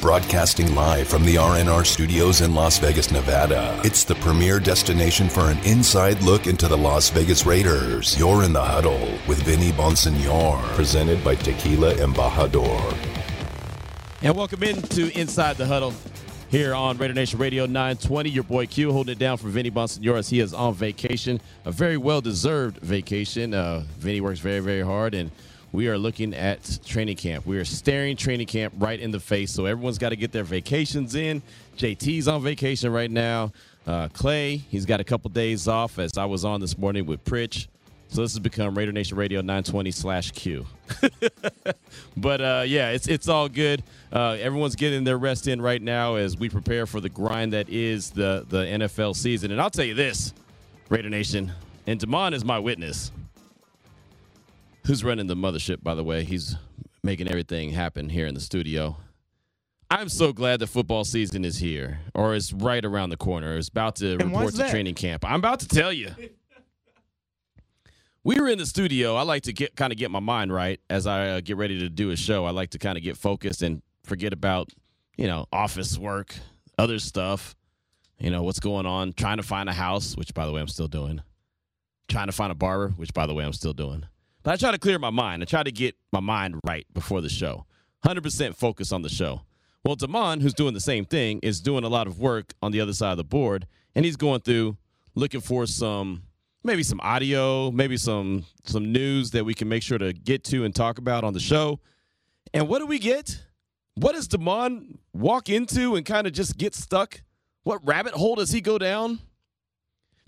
Broadcasting live from the RNR studios in Las Vegas, Nevada. It's the premier destination for an inside look into the Las Vegas Raiders. You're in the huddle with Vinny Bonsignore, presented by Tequila Embajador. And welcome into Inside the Huddle here on Raider Nation Radio 920. Your boy Q holding it down for Vinny Bonsignore as he is on vacation, a very well deserved vacation. Uh, Vinny works very, very hard, and we are looking at training camp. We are staring training camp right in the face. So everyone's got to get their vacations in. JT's on vacation right now. Uh, Clay, he's got a couple days off as I was on this morning with Pritch. So this has become Raider Nation Radio 920 slash Q. but uh, yeah, it's it's all good. Uh, everyone's getting their rest in right now as we prepare for the grind that is the the NFL season. And I'll tell you this, Raider Nation, and Damon is my witness. Who's running the mothership, by the way? He's making everything happen here in the studio. I'm so glad the football season is here, or is right around the corner. It's about to And report to training camp. I'm about to tell you. We were in the studio. I like to get kind of get my mind right as I uh, get ready to do a show. I like to kind of get focused and forget about, you know, office work, other stuff, you know, what's going on, trying to find a house, which by the way I'm still doing. Trying to find a barber, which by the way I'm still doing. But I try to clear my mind. I try to get my mind right before the show. 100% focus on the show. Well, Damon, who's doing the same thing, is doing a lot of work on the other side of the board, and he's going through looking for some maybe some audio, maybe some some news that we can make sure to get to and talk about on the show. And what do we get? What does Damon walk into and kind of just get stuck? What rabbit hole does he go down?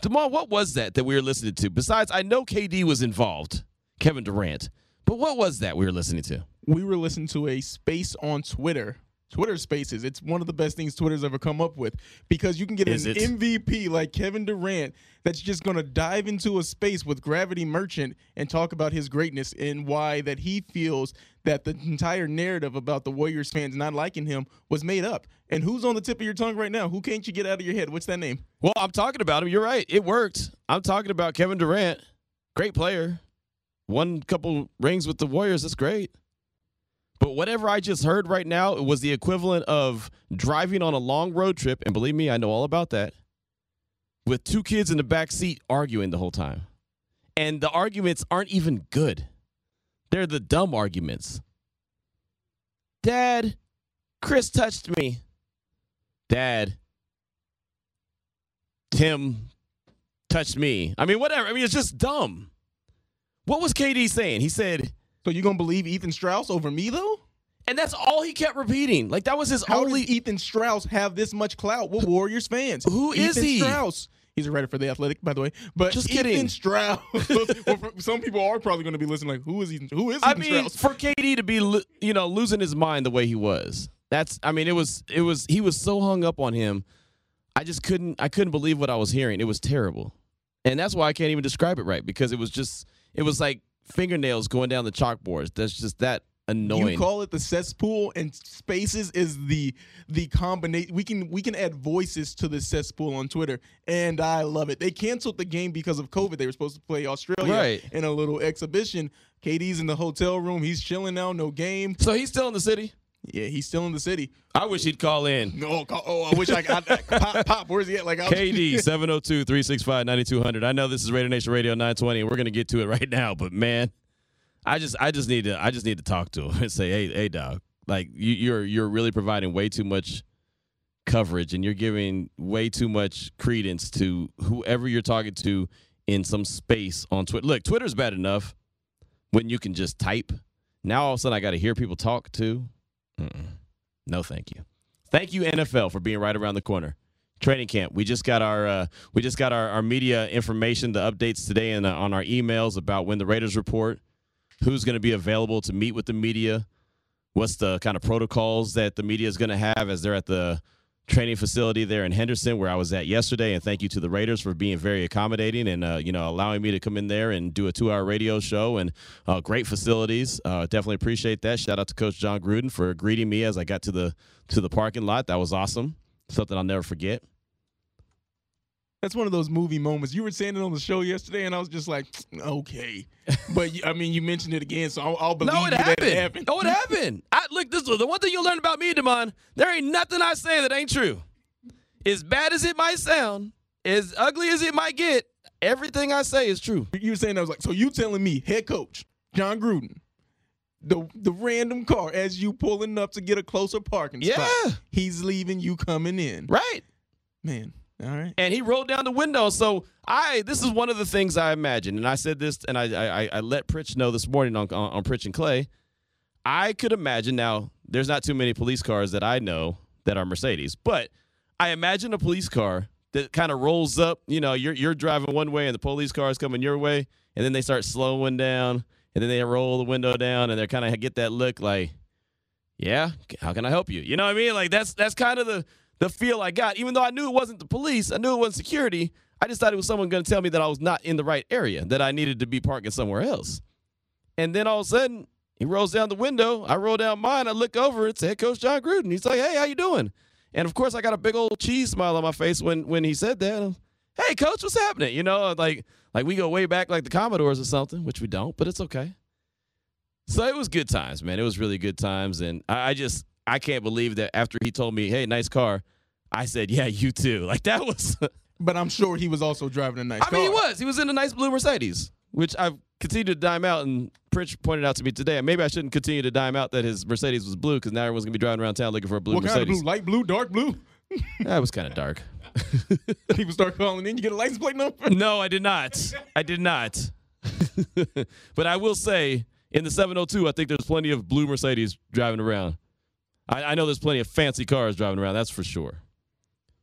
Damon, what was that that we were listening to? Besides, I know KD was involved, Kevin Durant, but what was that we were listening to? we were listening to a space on Twitter. Twitter Spaces. It's one of the best things Twitter's ever come up with because you can get Is an it? MVP like Kevin Durant that's just going to dive into a space with Gravity Merchant and talk about his greatness and why that he feels that the entire narrative about the Warriors fans not liking him was made up. And who's on the tip of your tongue right now? Who can't you get out of your head? What's that name? Well, I'm talking about him. You're right. It worked. I'm talking about Kevin Durant. Great player. Won a couple rings with the Warriors. That's great. But whatever I just heard right now it was the equivalent of driving on a long road trip, and believe me, I know all about that, with two kids in the back seat arguing the whole time. And the arguments aren't even good. They're the dumb arguments. Dad, Chris touched me. Dad, Tim touched me. I mean, whatever. I mean, it's just dumb. What was KD saying? He said, So you going to believe Ethan Strauss over me though? and that's all he kept repeating. Like that was his How only. does Ethan Strauss have this much clout with Warriors fans? Who is Ethan he? Strauss. He's a writer for the Athletic, by the way. But Just Ethan kidding. Strauss. some people are probably going to be listening. Like, who is Ethan? Who is Ethan I mean, Strauss? for KD to be, you know, losing his mind the way he was. That's. I mean, it was. It was. He was so hung up on him. I just couldn't. I couldn't believe what I was hearing. It was terrible, and that's why I can't even describe it right because it was just. It was like fingernails going down the chalkboards. That's just that annoying. You call it the cesspool, and spaces is the the combination. We can we can add voices to the cesspool on Twitter, and I love it. They canceled the game because of COVID. They were supposed to play Australia Right. in a little exhibition. KD's in the hotel room. He's chilling now. No game. so he's still in the city. Yeah, he's still in the city. I wish he'd call in. No, oh, I wish I got pop. Pop, where's he at? Like, I- KD 702 365 9200. I know this is Raider Nation Radio 920 we're going to get to it right now, but man, I just I just need to I just need to talk to him and say, "Hey, hey dog, like you, you're you're really providing way too much coverage and you're giving way too much credence to whoever you're talking to in some space on Twitter. Look, Twitter's bad enough when you can just type. Now all of a sudden I got to hear people talk too. Mm-mm. No, thank you. Thank you NFL for being right around the corner. Training camp. We just got our uh, we just got our, our media information, the updates today, and uh, on our emails about when the Raiders report, who's going to be available to meet with the media, what's the kind of protocols that the media is going to have as they're at the training facility there in Henderson, where I was at yesterday. And thank you to the Raiders for being very accommodating and uh, you know allowing me to come in there and do a two-hour radio show and uh, great facilities. Uh, definitely appreciate that. Shout out to Coach Jon Gruden for greeting me as I got to the to the parking lot. That was awesome. Something I'll never forget. That's one of those movie moments. You were saying it on the show yesterday, and I was just like, okay. But I mean, you mentioned it again, so I'll, I'll believe No, it happened. it happened. No, it happened. I look. Look, this is the one thing you'll learn about me, Demond. There ain't nothing I say that ain't true. As bad as it might sound, as ugly as it might get, everything I say is true. You were saying I was like, so you telling me head coach Jon Gruden, the the random car as you pulling up to get a closer parking Yeah. spot, he's leaving you coming in. Right. Man, all right. and he rolled down the window. So I, this is one of the things I imagine, and I said this, and I, I, I let Pritch know this morning on, on, on Pritch and Clay. I could imagine now. There's not too many police cars that I know that are Mercedes, but I imagine a police car that kind of rolls up. You know, you're you're driving one way, and the police car is coming your way, and then they start slowing down, and then they roll the window down, and they're kind of get that look like, yeah, how can I help you? You know what I mean? Like that's that's kind of the the feel I got. Even though I knew it wasn't the police, I knew it wasn't security. I just thought it was someone going to tell me that I was not in the right area, that I needed to be parking somewhere else. And then all of a sudden, he rolls down the window. I roll down mine. I look over. It's head coach Jon Gruden. He's like, "Hey, how you doing?" And of course, I got a big old cheese smile on my face when when he said that. Hey, coach, what's happening? You know, like like we go way back like the Commodores or something, which we don't, but it's okay. So it was good times, man. It was really good times, and I, I just I can't believe that after he told me, "Hey, nice car," I said, "Yeah, you too." Like that was. But I'm sure he was also driving a nice I car. mean, he was. He was in a nice blue Mercedes, which I've continued to dime out. And Pritch pointed out to me today. Maybe I shouldn't continue to dime out that his Mercedes was blue because now everyone's gonna be driving around town looking for a blue What kind of blue? Light blue, dark blue? That was kind of dark. People start calling in. You get a license plate number. No, I did not. I did not. but I will say, in the 702, I think there's plenty of blue Mercedes driving around. I, I know there's plenty of fancy cars driving around. That's for sure.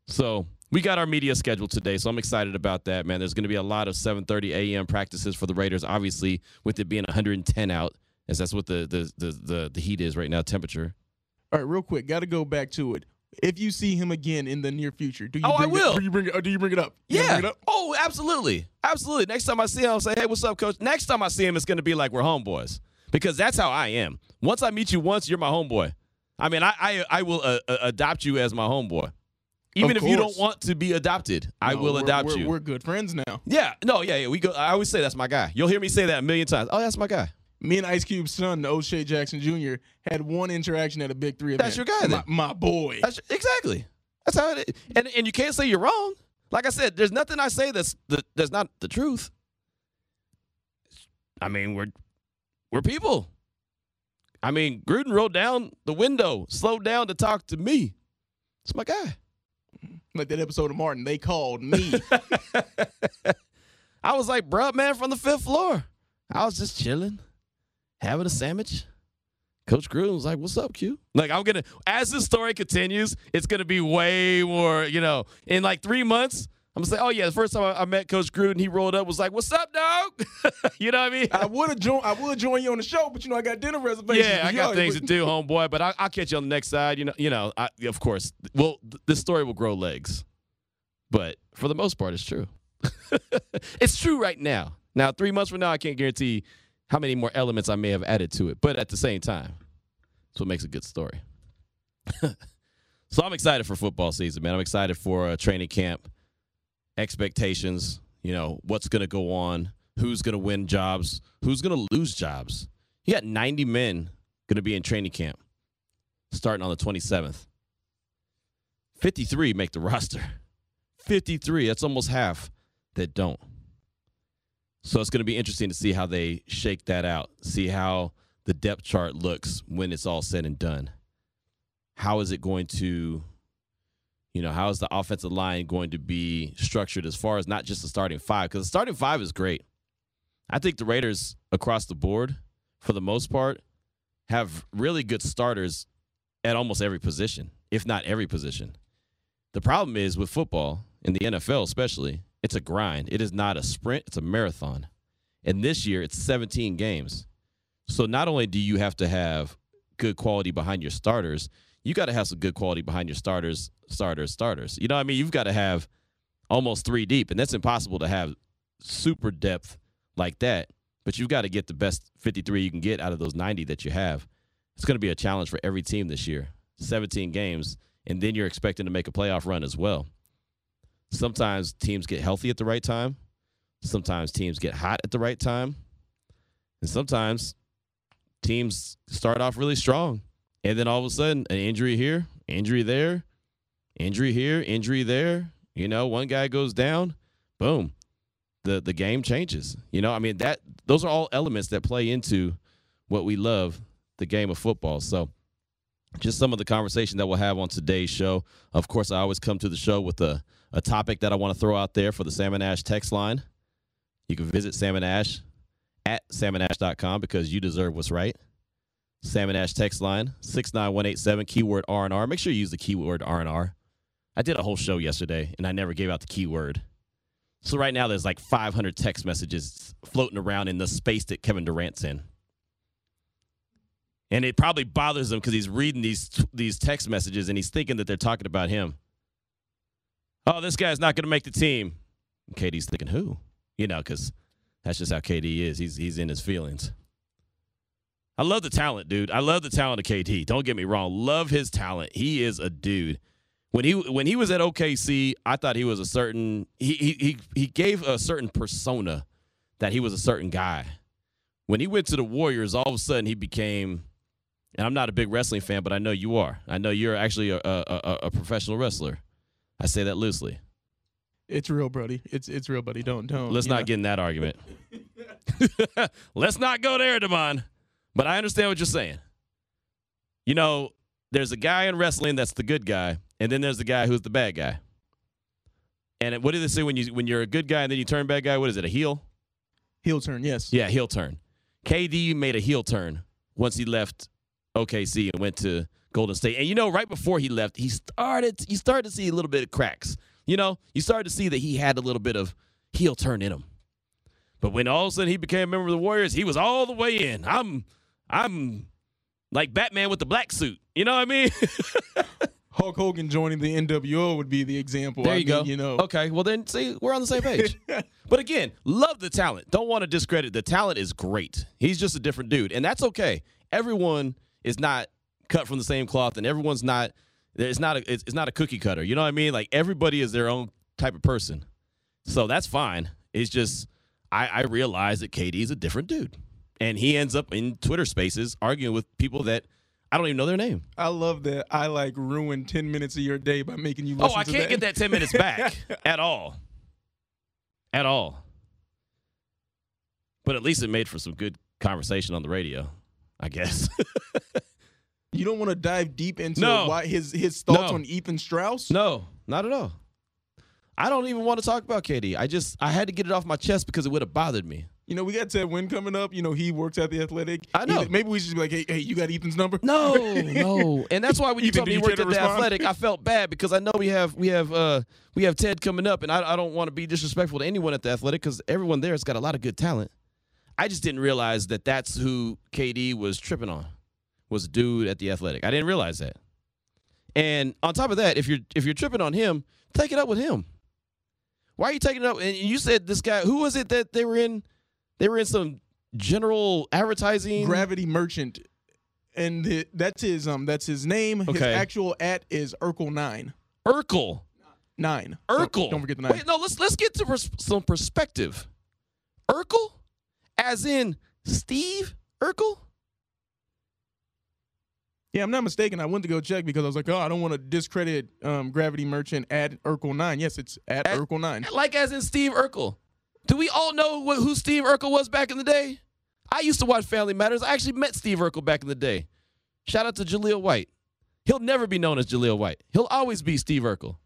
So we got our media schedule today, so I'm excited about that, man. There's going to be a lot of 7:30 a.m. practices for the Raiders. Obviously, with it being 110 out, as that's what the the the the, the heat is right now, temperature. All right, real quick, got to go back to it. If you see him again in the near future, do you? Oh, I bring will. It, do you bring it? Do you bring it up? You Yeah. It up? Oh, absolutely. Absolutely. Next time I see him, I'll say, hey, what's up, coach? Next time I see him, it's going to be like we're homeboys because that's how I am. Once I meet you once, you're my homeboy. I mean, I I, I will uh, uh, adopt you as my homeboy. Even if you don't want to be adopted, I No, will we're- adopt we're, you. We're good friends now. yeah. No, yeah, yeah. We go. I always say that's my guy. You'll hear me say that a million times. Oh, that's my guy. Me and Ice Cube's son, O'Shea Jackson Jr., had one interaction at a Big Three event. That's your guy, My, then. my boy. That's exactly. That's how it is. And and you can't say you're wrong. Like I said, there's nothing I say that's the, that's not the truth. I mean, we're we're people. I mean, Gruden rolled down the window, slowed down to talk to me. It's my guy. like that episode of Martin. They called me. I was like, bruh, man, from the fifth floor. I was just chilling, having a sandwich. Coach Gruden was like, "What's up, Q?" Like, I'm gonna as this story continues, it's gonna be way more. You know, in like three months, I'm gonna say, "Oh yeah, the first time I, I met Coach Gruden, he rolled up, was like, "What's up, dog?" you know what I mean? I would have joined. I would join you on the show, but you know I got dinner reservations. Yeah, I got things to do, homeboy. But I, I'll catch you on the next side. You know, you know. I, of course, well, th- this story will grow legs, but for the most part, it's true. it's true right now. Now, three months from now, I can't guarantee how many more elements I may have added to it. But at the same time, that's what makes a good story. so I'm excited for football season, man. I'm excited for uh, training camp, expectations. You know what's going to go on, who's going to win jobs, who's going to lose jobs. You got 90 men going to be in training camp starting on the 27th. 53 make the roster. 53, that's almost half that don't. So it's going to be interesting to see how they shake that out, see how the depth chart looks when it's all said and done. How is it going to, you know, how is the offensive line going to be structured as far as not just the starting five? Because the starting five is great. I think the Raiders across the board, for the most part, have really good starters at almost every position, if not every position. The problem is with football, in the NFL especially, it's a grind. It is not a sprint, it's a marathon. And this year, it's 17 games. So not only do you have to have good quality behind your starters, you got to have some good quality behind your starters, starters, starters. You know what I mean? You've got to have almost three deep, and that's impossible to have super depth like that. But you've got to get the best 53 you can get out of those 90 that you have. It's going to be a challenge for every team this year. 17 games, and then you're expecting to make a playoff run as well. Sometimes teams get healthy at the right time. Sometimes teams get hot at the right time. And sometimes teams start off really strong And then all of a sudden, an injury here, injury there, injury here, injury there. You know, one guy goes down, boom, the the game changes. You know, I mean that those are all elements that play into what we love, the game of football. So just some of the conversation that we'll have on today's show. Of course, I always come to the show with a, a topic that I want to throw out there for the Sam & Ash text line. You can visit Sam & Ash at samandash.com because you deserve what's right. Sam & Ash text line 69187 keyword R&R. Make sure you use the keyword R&R. I did a whole show yesterday and I never gave out the keyword. So right now there's like 500 text messages floating around in the space that Kevin Durant's in. And it probably bothers him because he's reading these these text messages and he's thinking that they're talking about him. Oh, this guy's not going to make the team. And KD's thinking, who? You know, because that's just how KD is. He's he's in his feelings. I love the talent, dude. I love the talent of KD. Don't get me wrong. Love his talent. He is a dude. When he when he was at OKC, I thought he was a certain he he he, gave a certain persona that he was a certain guy. When he went to the Warriors, all of a sudden he became and I'm not a big wrestling fan, but I know you are. I know you're actually a, a, a, a professional wrestler. I say that loosely. It's real, Brody. It's it's real, buddy. Don't don't. Let's not know. get in that argument. Let's not go there, Damon. But I understand what you're saying. You know, there's a guy in wrestling that's the good guy, and then there's the guy who's the bad guy. And what do they say when you when you're a good guy and then you turn bad guy? What is it? A heel? heel turn. Yes. Yeah, heel turn. KD made a heel turn once he left OKC and went to Golden State. And you know, right before he left, he started you started to see a little bit of cracks. You know, you started to see that he had a little bit of heel turn in him. But when all of a sudden he became a member of the Warriors, he was all the way in. I'm I'm like Batman with the black suit. You know what I mean? Hulk Hogan joining the NWO would be the example. There I you mean, go. You know. Okay, well then see, we're on the same page. but again, love the talent. Don't want to discredit the talent is great. He's just a different dude, and that's okay. Everyone is not cut from the same cloth, and everyone's not. It's not a. It's, it's not a cookie cutter. You know what I mean? Like everybody is their own type of person, so that's fine. It's just I, I realize that KD is a different dude, and he ends up in Twitter Spaces arguing with people that I don't even know their name. I love that. I like ruin ten minutes of your day by making you. Oh, listen Oh, I to can't get that 10 minutes back at all. At all. But at least it made for some good conversation on the radio, I guess. You don't want to dive deep into No. why his his thoughts No. on Ethan Strauss. no, not at all. I don't even want to talk about KD. I just I had to get it off my chest because it would have bothered me. You know, we got Ted Nguyen coming up. You know, he works at the Athletic. I know. Either- maybe we should be like, hey, hey, you got Ethan's number? No, no. And that's why when you Ethan, told me you worked at to the athletic, I felt bad because I know we have we have uh we have Ted coming up and I, I don't want to be disrespectful to anyone at the athletic because everyone there has got a lot of good talent. I just didn't realize that that's who KD was tripping on. Was a dude at the athletic. I didn't realize that. And on top of that, if you're if you're tripping on him, take it up with him. Why are you taking it up? And you said this guy, who was it that they were in? They were in some general advertising. Gravity Merchant, and the, that's his um that's his name. His Okay. actual at is Urkel nine Urkel. nine. Don't- Urkel. Don't, forget the nine. Wait, no, let's let's get to pers- some perspective. Urkel, as in Steve Urkel. Yeah, I'm not mistaken. I went to go check because I was like, oh, I don't want to discredit um, Gravity Merchant at Urkel nine. Yes, it's at, At- Urkel nine. Like as in Steve Urkel. Do we all know what, who Steve Urkel was back in the day? I used to watch Family Matters. I actually met Steve Urkel back in the day. Shout out to Jaleel White. He'll never be known as Jaleel White. He'll always be Steve Urkel.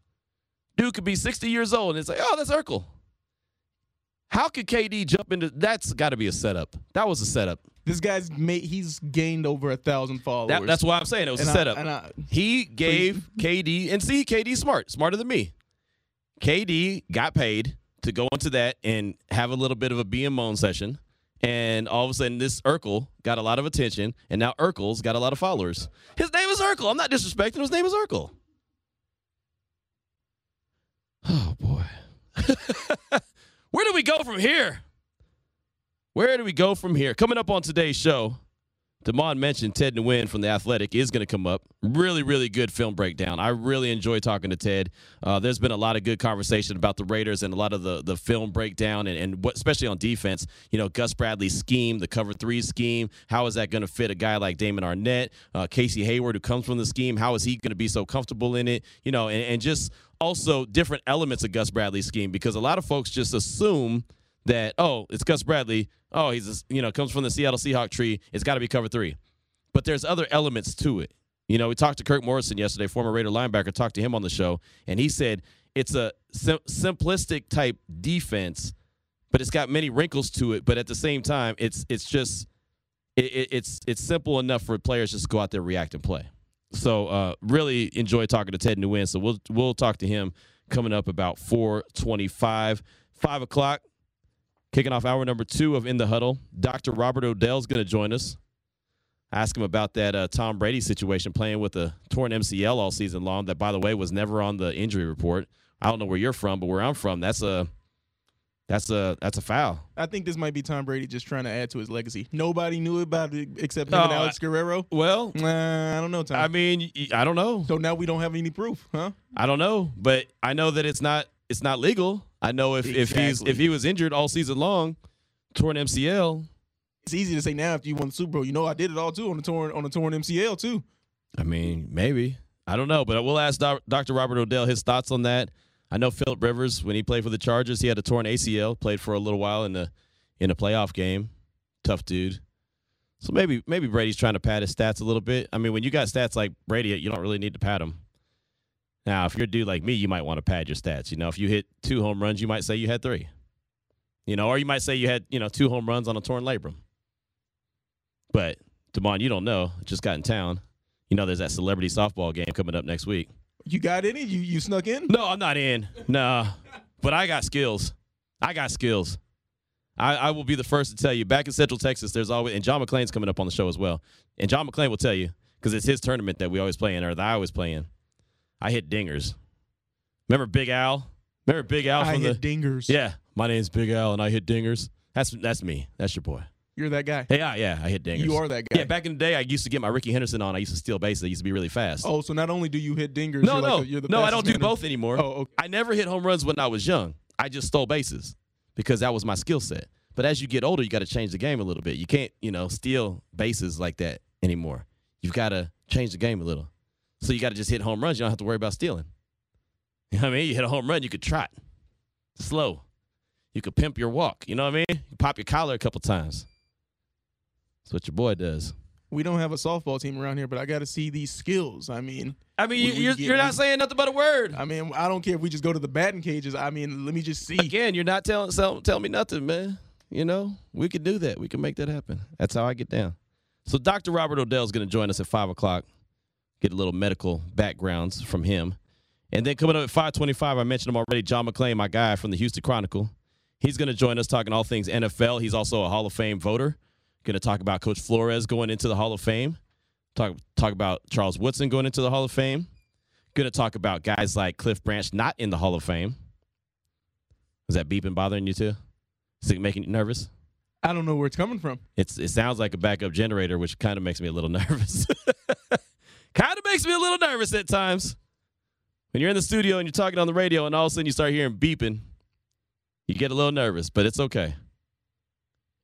Dude could be 60 years old and it's like, oh, that's Urkel. How could KD jump into that's got to be a setup. That was a setup. This guy's made he's gained over a thousand followers. That, that's why I'm saying it was And a I- setup. I- he gave KD and see KD smart, smarter than me. KD got paid to go into that and have a little bit of a be moan session. And all of a sudden, this Urkel got a lot of attention, and now Urkel's got a lot of followers. His name is Urkel. I'm not disrespecting. His name is Urkel. Oh boy, where do we go from here? Where do we go from here? Coming up on today's show, Damon mentioned Ted Nguyen from the Athletic is going to come up. Really, really good film breakdown. I really enjoy talking to Ted. Uh, there's been a lot of good conversation about the Raiders and a lot of the the film breakdown and, and what, especially on defense. You know, Gus Bradley's scheme, the cover three scheme. How is that going to fit a guy like Damon Arnette, uh, Casey Hayward, who comes from the scheme? How is he going to be so comfortable in it? You know, and, and just also different elements of Gus Bradley's scheme because a lot of folks just assume that oh it's Gus Bradley oh he's a, you know comes from the Seattle Seahawk tree it's got to be cover three, but there's other elements to it. You know we talked to Kirk Morrison yesterday, former Raider linebacker, talked to him on the show, and he said it's a sim- simplistic type defense, but it's got many wrinkles to it. But at the same time, it's it's just it, it, it's it's simple enough for players just to go out there react and play. So uh, really enjoy talking to Ted Nguyen. So we'll we'll talk to him coming up about 425. Five o'clock, Kicking off hour number two of In the Huddle, Dr. Robert Odell is going to join us. Ask him about that uh, Tom Brady situation, playing with a torn MCL all season long. That, by the way, was never on the injury report. I don't know where you're from, but where I'm from, that's a that's a that's a foul. I think this might be Tom Brady just trying to add to his legacy. Nobody knew about it except him and Alex Guerrero. Well, I don't know, Tom. I mean, I don't know. so now we don't have any proof, huh? I don't know, but I know that it's not it's not legal. I know if if he's if he was injured all season long, torn MCL. It's easy to say now after you won the Super Bowl. You know, I did it all too on the torn on the torn MCL too. I mean, maybe I don't know, but we'll ask Dr. Robert Odell his thoughts on that. I know Philip Rivers when he played for the Chargers, he had a torn ACL, played for a little while in the in a playoff game. Tough dude. So maybe maybe Brady's trying to pad his stats a little bit. I mean, when you got stats like Brady, you don't really need to pad them. Now, if you're a dude like me, you might want to pad your stats. You know, if you hit two home runs, you might say you had three. You know, or you might say you had, you know, two home runs on a torn labrum. But Damon, you don't know. Just got in town. You know, there's that celebrity softball game coming up next week. You got any? You you snuck in? No, I'm not in. Nah, but I got skills. I got skills. I, I will be the first to tell you. Back in Central Texas, there's always and John McClain's coming up on the show as well. And John McClain will tell you because it's his tournament that we always play in, or that I always play in. I hit dingers. Remember Big Al? Remember Big Al I from hit the dingers. yeah. My name's Big Al, and I hit dingers. That's that's me. That's your boy. You're that guy. Hey, yeah, yeah, I hit dingers. You are that guy. Yeah, back in the day, I used to get my Rickey Henderson on. I used to steal bases. I used to be really fast. Oh, so not only do you hit dingers, no, you're no, like the, you're the no. I don't do man in- both anymore. Oh, okay. I never hit home runs when I was young. I just stole bases because that was my skill set. But as you get older, you got to change the game a little bit. You can't, you know, steal bases like that anymore. You've got to change the game a little. So you got to just hit home runs. You don't have to worry about stealing. You know what I mean? You hit a home run, you could trot slow. You could pimp your walk. You know what I mean? You pop your collar a couple times. That's what your boy does. We don't have a softball team around here, but I got to see these skills. I mean, I mean, We- you, we you're, get- you're not saying nothing but a word. I mean, I don't care if we just go to the batting cages. I mean, let me just see. Again, you're not telling tell, tell me nothing, man. You know, we could do that. We can make that happen. That's how I get down. So Dr. Robert Odell is going to join us at five o'clock. Get a little medical backgrounds from him, and then coming up at five twenty-five, I mentioned him already. John McClain, my guy from the Houston Chronicle, he's going to join us talking all things NFL. He's also a Hall of Fame voter. Going to talk about Coach Flores going into the Hall of Fame. Talk talk about Charles Woodson going into the Hall of Fame. Going to talk about guys like Cliff Branch not in the Hall of Fame. Is that beeping bothering you too? Is it making you nervous? I don't know where it's coming from. It's it sounds like a backup generator, which kind of makes me a little nervous. Kind of makes me a little nervous at times. When you're in the studio and you're talking on the radio, and all of a sudden you start hearing beeping, you get a little nervous, but it's okay.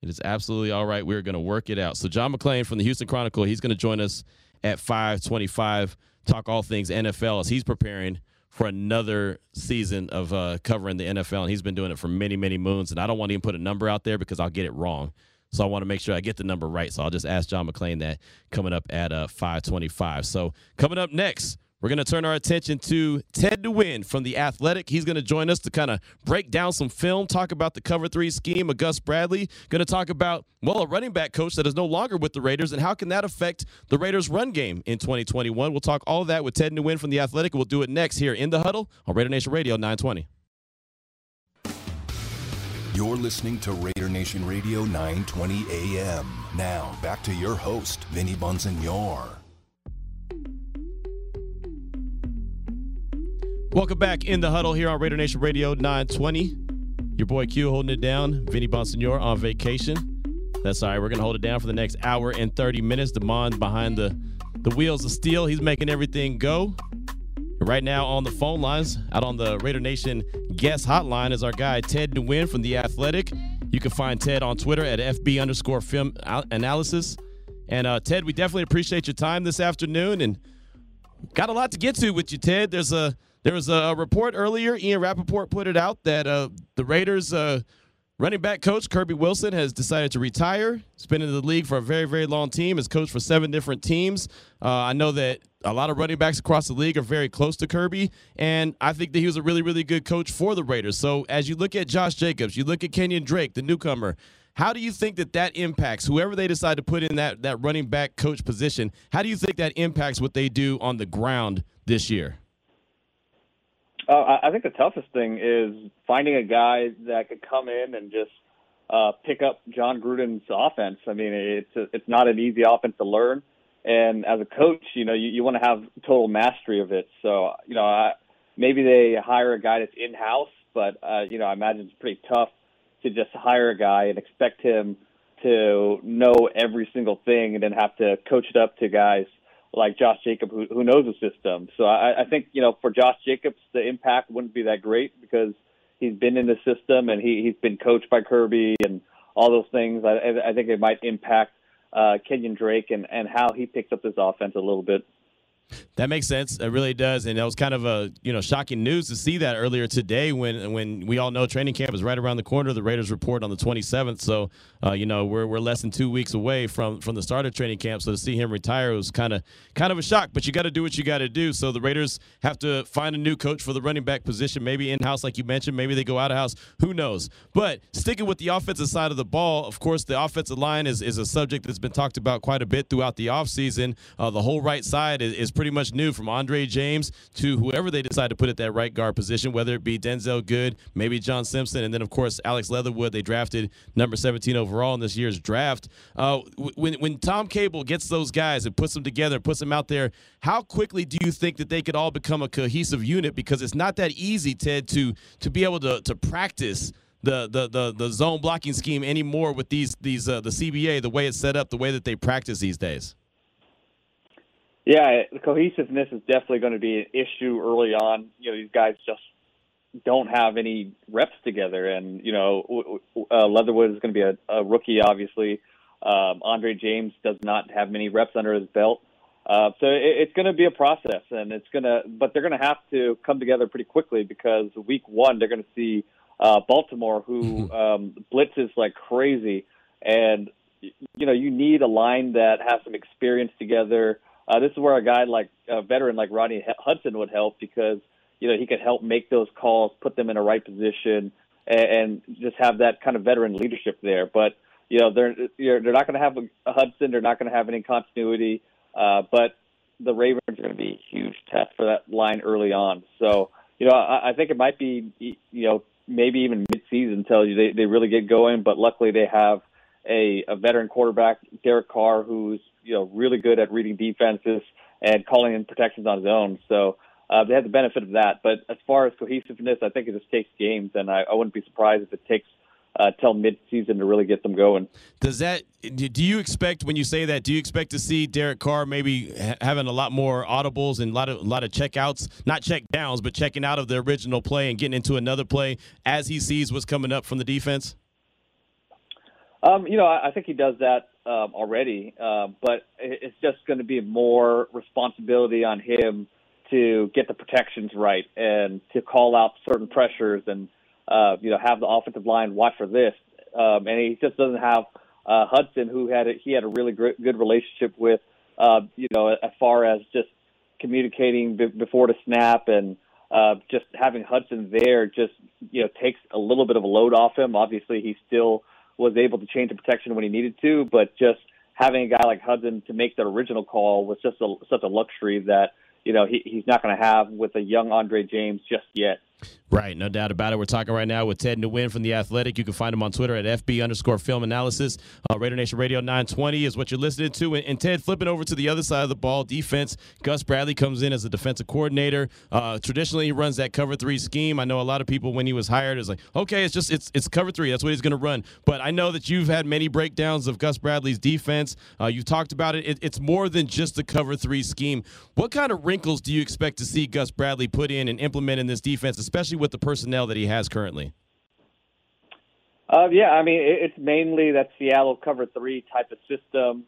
It is absolutely all right. We're going to work it out. So John McClain from the Houston Chronicle, he's going to join us at 525, talk all things NFL as he's preparing for another season of uh, covering the NFL. And he's been doing it for many, many moons. And I don't want to even put a number out there because I'll get it wrong. So I want to make sure I get the number right. So I'll just ask John McClain that coming up at uh, 525. So coming up next, we're going to turn our attention to Ted Nguyen from The Athletic. He's going to join us to kind of break down some film, talk about the cover three scheme of Gus Bradley. Going to talk about, well, a running back coach that is no longer with the Raiders and how can that affect the Raiders' run game in 2021. We'll talk all that with Ted Nguyen from The Athletic. We'll do it next here in the huddle on Raider Nation Radio 920. You're listening to Raider Nation Radio 920 AM. Now, back to your host, Vinny Bonsignore. Welcome back in the huddle here on Raider Nation Radio 920. Your boy Q holding it down. Vinny Bonsignore on vacation. That's all right. We're gonna hold it down for the next hour and 30 minutes. Demond behind the the wheels of steel. He's making everything go. Right now on the phone lines, out on the Raider Nation guest hotline, is our guy Ted Nguyen from The Athletic. You can find Ted on Twitter at FB underscore film analysis. And uh, Ted, we definitely appreciate your time this afternoon and got a lot to get to with you, Ted. There's a there was a report earlier. Ian Rapoport put it out that uh, the Raiders uh, running back coach Kirby Wilson has decided to retire. He's been in the league for a very, very long team. Has coached for seven different teams. Uh, I know that a lot of running backs across the league are very close to Kirby, and I think that he was a really, really good coach for the Raiders. So as you look at Josh Jacobs, you look at Kenyon Drake, the newcomer. How do you think that that impacts whoever they decide to put in that that running back coach position? How do you think that impacts what they do on the ground this year? Uh, I think the toughest thing is finding a guy that could come in and just uh, pick up Jon Gruden's offense. I mean, it's a, it's not an easy offense to learn, and as a coach, you know, you, you want to have total mastery of it. So, you know, I, maybe they hire a guy that's in house, but uh, you know, I imagine it's pretty tough to just hire a guy and expect him to know every single thing and then have to coach it up to guys like Josh Jacobs, who, who knows the system. So I, I think you know for Josh Jacobs, the impact wouldn't be that great because he's been in the system and he he's been coached by Kirby and all those things. I, I think it might impact uh, Kenyon Drake and and how he picks up this offense a little bit. That makes sense. It really does, and that was kind of a you know shocking news to see that earlier today when when we all know training camp is right around the corner. The Raiders report on the 27th, so uh, you know we're, we're less than two weeks away from from the start of training camp. So to see him retire was kind of kind of a shock. But you got to do what you got to do. So the Raiders have to find a new coach for the running back position, maybe in house, like you mentioned. Maybe they go out of house. Who knows? But sticking with the offensive side of the ball, of course, the offensive line is is a subject that's been talked about quite a bit throughout the offseason. Uh, the whole right side is, is pretty much new from Andre James to whoever they decide to put at that right guard position, whether it be Denzelle Good, maybe John Simpson, and then, of course, Alex Leatherwood. They drafted number 17 overall in this year's draft. Uh, when, when Tom Cable gets those guys and puts them together puts them out there, how quickly do you think that they could all become a cohesive unit? Because it's not that easy, Ted, to, to be able to, to practice – the the the, the zone blocking scheme anymore with these these uh, the CBA the way it's set up the way that they practice these days. Yeah, the cohesiveness is definitely going to be an issue early on. You know, these guys just don't have any reps together, and you know, uh, Leatherwood is going to be a, a rookie, obviously. Um, Andre James does not have many reps under his belt, uh, so it, it's going to be a process, and it's going to, but they're going to have to come together pretty quickly because week one they're going to see uh, Baltimore, who um, blitzes like crazy, and you know, you need a line that has some experience together uh, this is where a guy like a veteran like Rodney Hudson would help because you know he could help make those calls, put them in a right position, and, and just have that kind of veteran leadership there. But you know they're they're not going to have a, a Hudson, they're not going to have any continuity, uh, but the Ravens are going to be a huge test for that line early on. So you know I, I think it might be you know maybe even mid-season until they they really get going. But luckily they have a, a veteran quarterback, Derek Carr, who's you know really good at reading defenses and calling in protections on his own. So uh, they have the benefit of that. But as far as cohesiveness, I think it just takes games, and I, I wouldn't be surprised if it takes uh, till mid-season to really get them going. Does that? Do you expect when you say that? Do you expect to see Derek Carr maybe having a lot more audibles and a lot of a lot of checkouts, not check downs, but checking out of the original play and getting into another play as he sees what's coming up from the defense? Um, you know, I, I think he does that um, already, uh, but it's just going to be more responsibility on him to get the protections right and to call out certain pressures and uh, you know have the offensive line watch for this. Um, and he just doesn't have uh, Hudson, who had a, he had a really good relationship with, uh, you know, as far as just communicating b- before the snap and uh, just having Hudson there just you know takes a little bit of a load off him. Obviously, he's still was able to change the protection when he needed to, but just having a guy like Hudson to make the original call was just a, such a luxury that you know he, he's not going to have with a young Andre James just yet. Right, no doubt about it. We're talking right now with Ted Nguyen from The Athletic. You can find him on Twitter at FB underscore film analysis. Uh, Raider Nation Radio 920 is what you're listening to. And, and, Ted, flipping over to the other side of the ball, defense, Gus Bradley comes in as a defensive coordinator. Uh, traditionally, he runs that cover three scheme. I know a lot of people, when he was hired, is like, okay, it's just, it's, it's cover three. That's what he's going to run. But I know that you've had many breakdowns of Gus Bradley's defense. Uh, you've talked about it. it. It's more than just the cover three scheme. What kind of wrinkles do you expect to see Gus Bradley put in and implement in this defense, especially with the personnel that he has currently? Uh, yeah, I mean it's mainly that Seattle cover three type of system,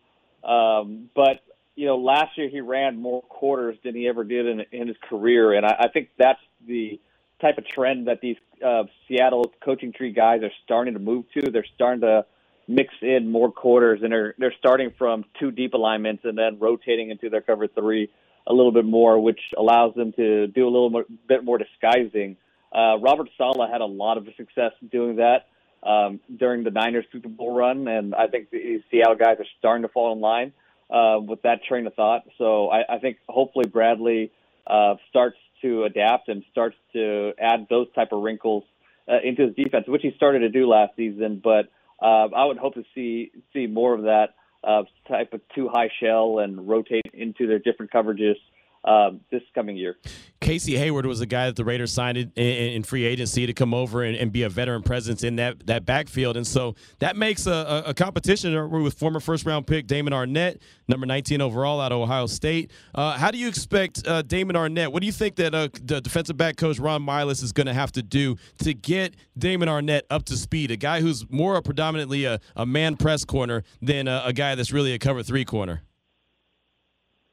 um, but you know last year he ran more quarters than he ever did in, in his career, and I, I think that's the type of trend that these uh, Seattle coaching tree guys are starting to move to. They're starting to mix in more quarters, and they're they're starting from two deep alignments and then rotating into their cover three a little bit more, which allows them to do a little more, bit more disguising. Uh, Robert Saleh had a lot of success doing that um, during the Niners Super Bowl run, and I think the Seattle guys are starting to fall in line uh, with that train of thought. So I, I think hopefully Bradley uh, starts to adapt and starts to add those type of wrinkles uh, into his defense, which he started to do last season. But uh, I would hope to see see more of that uh, type of two high shell and rotate into their different coverages um, this coming year. Casey Hayward was a guy that the Raiders signed in, in free agency to come over and, and, be a veteran presence in that, that backfield. And so that makes a, a, competition with former first round pick Damon Arnette, number 19 overall out of Ohio State. Uh, how do you expect uh, Damon Arnette? What do you think that uh, the defensive back coach Ron Milus is going to have to do to get Damon Arnette up to speed? A guy who's more predominantly a, a man press corner than a, a guy that's really a cover three corner.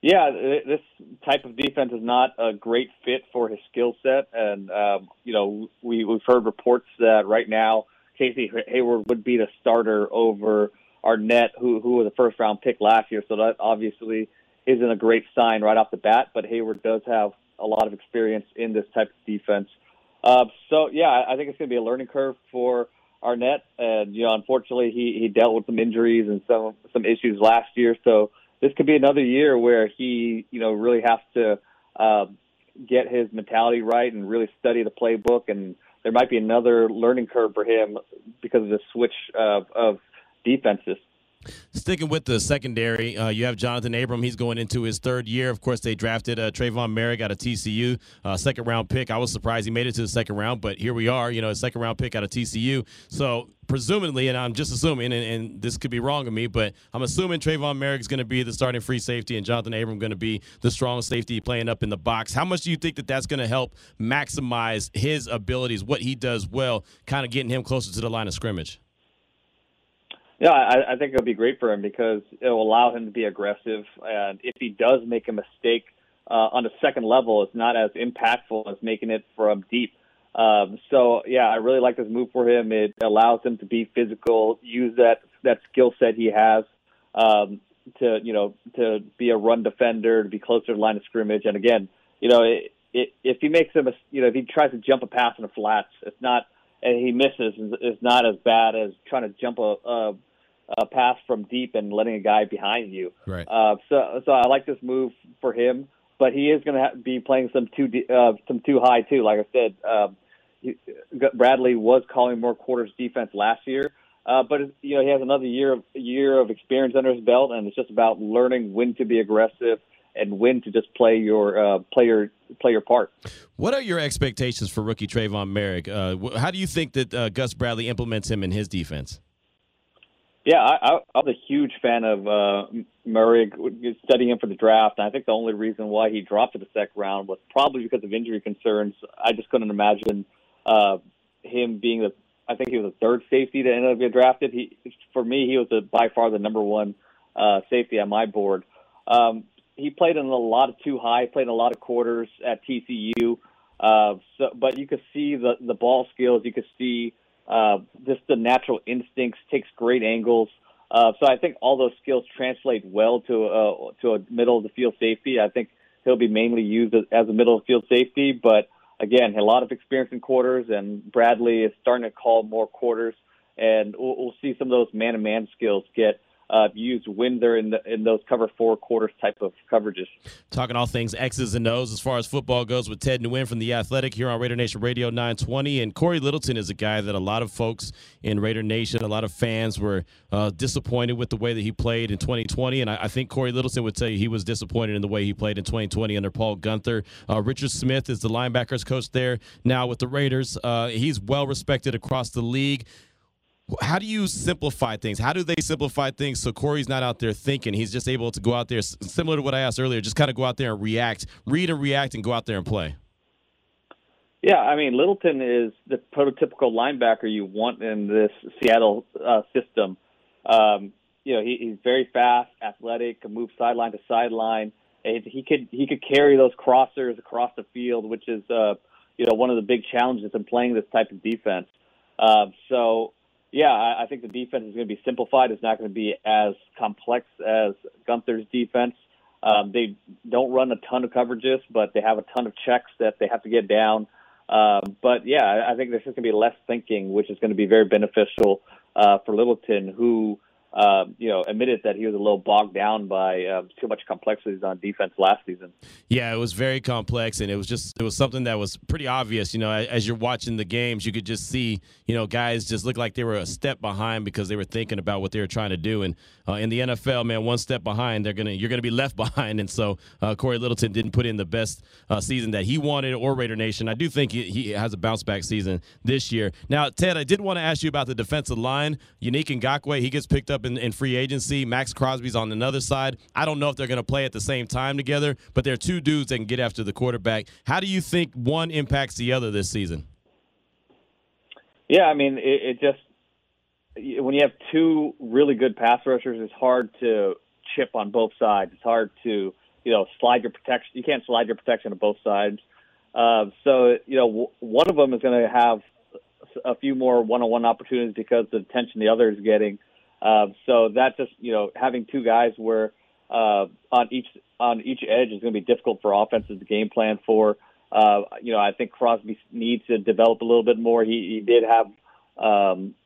Yeah, this type of defense is not a great fit for his skill set, and um, you know we we've heard reports that right now Casey Hayward would be the starter over Arnette, who who was a first round pick last year. So that obviously isn't a great sign right off the bat. But Hayward does have a lot of experience in this type of defense. Uh, so yeah, I think it's going to be a learning curve for Arnette, and you know unfortunately he he dealt with some injuries and some some issues last year. So this could be another year where he, you know, really has to uh, get his mentality right and really study the playbook. And there might be another learning curve for him because of the switch of, of defenses. Sticking with the secondary, uh, you have Jonathan Abram. He's going into his third year. Of course, they drafted uh, Tre'von Moehrig out of TCU, uh, second round pick. I was surprised he made it to the second round, but here we are. You know, a second round pick out of TCU. So presumably, and I'm just assuming, and, and, this could be wrong of me, but I'm assuming Moehrig is going to be the starting free safety, and Jonathan Abram going to be the strong safety playing up in the box. How much do you think that that's going to help maximize his abilities, what he does well, kind of getting him closer to the line of scrimmage? Yeah, I, I think it'll be great for him because it'll allow him to be aggressive, and if he does make a mistake uh, on the second level, it's not as impactful as making it from deep. Um, so yeah, I really like this move for him. It allows him to be physical, use that that skill set he has um, to you know to be a run defender, to be closer to the line of scrimmage. And again, you know, it, it, if he makes a, you know, if he tries to jump a pass in the flats, it's not and he misses is not as bad as trying to jump a, a, a pass from deep and letting a guy behind you. Right. Uh, so so I like this move for him, but he is going to be playing some too uh, some too high too. Like I said. Um, Bradley was calling more quarters defense last year, uh, but you know he has another year of year of experience under his belt, and it's just about learning when to be aggressive and when to just play your uh, play your play your part. What are your expectations for rookie Tre'von Moehrig? Uh, how do you think that uh, Gus Bradley implements him in his defense? Yeah, I, I, I was a huge fan of uh, Moehrig, studying him for the draft. And I think the only reason why he dropped to the second round was probably because of injury concerns. I just couldn't imagine uh, him being the. I think he was the third safety that ended up getting drafted. He, for me, he was the, by far the number one uh, safety on my board. Um, he played in a lot of two high, played in a lot of quarters at TCU. Uh, so, but you could see the the ball skills. You could see uh, just the natural instincts. Takes great angles. Uh, so I think all those skills translate well to uh, to a middle of the field safety. I think he'll be mainly used as, a middle of the field safety, but again, a lot of experience in quarters, and Bradley is starting to call more quarters, and we'll, we'll see some of those man-to-man skills get uh, used when they're in the, in those cover four quarters type of coverages. Talking all things X's and O's as far as football goes with Ted Nguyen from the Athletic here on Raider Nation Radio 920, and Corey Littleton is a guy that a lot of folks in Raider Nation, a lot of fans were uh, disappointed with the way that he played in 2020, and I, I, think Corey Littleton would tell you he was disappointed in the way he played in 2020 under Paul Guenther. Uh, Richard Smith is the linebackers coach there now with the Raiders. Uh, he's well respected across the league how do you simplify things? How do they simplify things so Corey's not out there thinking? He's just able to go out there, similar to what I asked earlier, just kind of go out there and react, read and react, and go out there and play. Yeah, I mean, Littleton is the prototypical linebacker you want in this Seattle uh, system. Um, you know, he, he's very fast, athletic, can move sideline to sideline. And he could he could carry those crossers across the field, which is uh, you know one of the big challenges in playing this type of defense. Uh, so yeah, I, I think the defense is going to be simplified. It's not going to be as complex as Guenther's defense. Um, they don't run a ton of coverages, but they have a ton of checks that they have to get down. Um, but yeah, I think there's just going to be less thinking, which is going to be very beneficial uh, for Littleton, who uh, you know, admitted that he was a little bogged down by uh, too much complexities on defense last season. Yeah, it was very complex, and it was just it was something that was pretty obvious. You know, as you're watching the games, you could just see you know guys just look like they were a step behind because they were thinking about what they were trying to do. And uh, in the NFL, man, one step behind, they're gonna you're gonna be left behind. And so uh, Cory Littleton didn't put in the best uh, season that he wanted, or Raider Nation. I do think he, he has a bounce back season this year. Now, Ted, I did want to ask you about the defensive line. Yannick Ngakoue, he gets picked up in, in free agency. Maxx Crosby's on another side. I don't know if they're going to play at the same time together, but they're two dudes that can get after the quarterback. How do you think one impacts the other this season? Yeah, I mean, it, it just when you have two really good pass rushers, it's hard to chip on both sides. It's hard to you know slide your protection. You can't slide your protection on both sides. Uh, so you know, w- one of them is going to have a few more one-on-one opportunities because the attention the other is getting. Uh, so that's just you know having two guys where uh, on each on each edge is going to be difficult for offenses to game plan for. Uh, you know, I think Crosby needs to develop a little bit more. He, he did have um,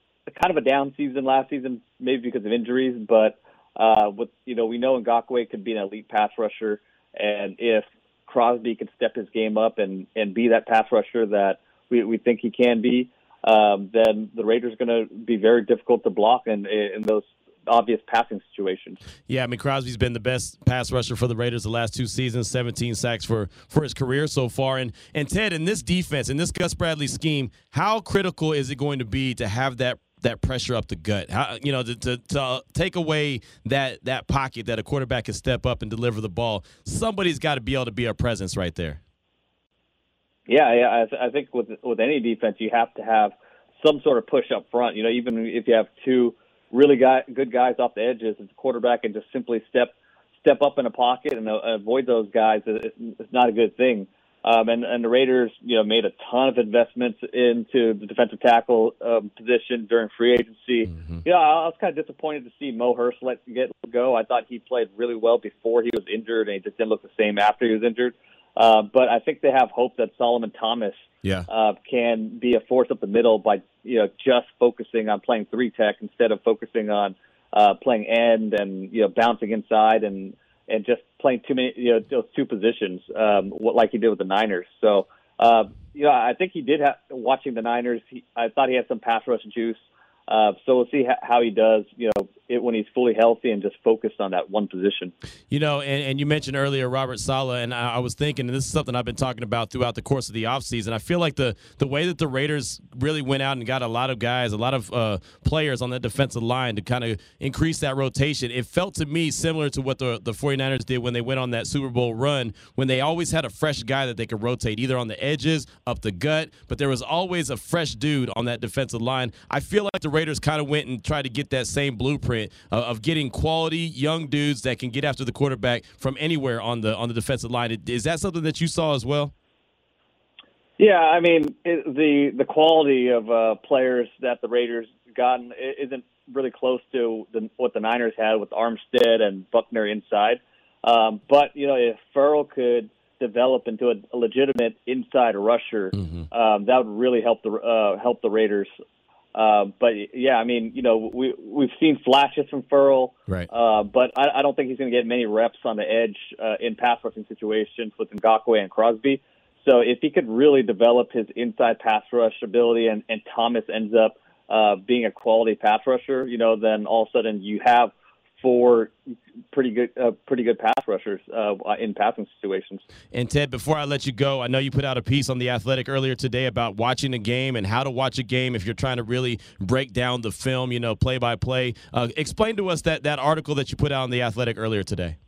kind of a down season last season, maybe because of injuries, but uh, with you know we know Ngakoue could be an elite pass rusher, and if Crosby could step his game up and and be that pass rusher that we we think he can be, um, then the Raiders are going to be very difficult to block in, in those obvious passing situations. Yeah, I mean Crosby's been the best pass rusher for the Raiders the last two seasons, 17 sacks for for his career so far. And and Ted, in this defense, in this Gus Bradley scheme, how critical is it going to be to have that that pressure up the gut? How, you know, to, to, to take away that that pocket that a quarterback can step up and deliver the ball. Somebody's got to be able to be a presence right there. Yeah, yeah. I, th- I think with with any defense, you have to have some sort of push up front. You know, even if you have two really guy, good guys off the edges, if the quarterback can just simply step step up in a pocket and uh, avoid those guys, it's, it's not a good thing. Um, and, and the Raiders, you know, made a ton of investments into the defensive tackle um, position during free agency. Mm-hmm. You know, I was kind of disappointed to see Mo Hurst let get go. I thought he played really well before he was injured, and he just didn't look the same after he was injured. Uh, but I think they have hope that Solomon Thomas yeah. uh, can be a force up the middle by you know just focusing on playing three tech instead of focusing on uh, playing end and you know bouncing inside and and just playing too many you know those two positions um, what, like he did with the Niners. So uh, you know I think he did have watching the Niners. He, I thought he had some pass rush juice. Uh, so we'll see how he does, you know, it, when he's fully healthy and just focused on that one position. You know, and, and you mentioned earlier Robert Saleh, and I, I, was thinking, and this is something I've been talking about throughout the course of the offseason. I feel like the the way that the Raiders really went out and got a lot of guys, a lot of uh, players on that defensive line to kind of increase that rotation, it felt to me similar to what the, the 49ers did when they went on that Super Bowl run, when they always had a fresh guy that they could rotate either on the edges, up the gut, but there was always a fresh dude on that defensive line. I feel like the Raiders kind of went and tried to get that same blueprint of, of getting quality young dudes that can get after the quarterback from anywhere on the on the defensive line. Is that something that you saw as well? Yeah, I mean it, the the quality of uh, players that the Raiders gotten isn't really close to the, what the Niners had with Armstead and Buckner inside. Um, but you know, if Ferrell could develop into a, a legitimate inside rusher, mm-hmm. um, that would really help the uh, help the Raiders Uh, but yeah, I mean, you know, we we've seen flashes from Ferrell, Right. uh, but I, I don't think he's going to get many reps on the edge uh, in pass rushing situations with Ngakoue and Crosby. So if he could really develop his inside pass rush ability, and, and Thomas ends up uh, being a quality pass rusher, you know, then all of a sudden you have four pretty good, uh, pretty good pass rushers uh, in passing situations. And Ted, before I let you go, I know you put out a piece on the Athletic earlier today about watching a game and how to watch a game if you're trying to really break down the film, you know, play by play. Uh, explain to us that that article that you put out on the Athletic earlier today.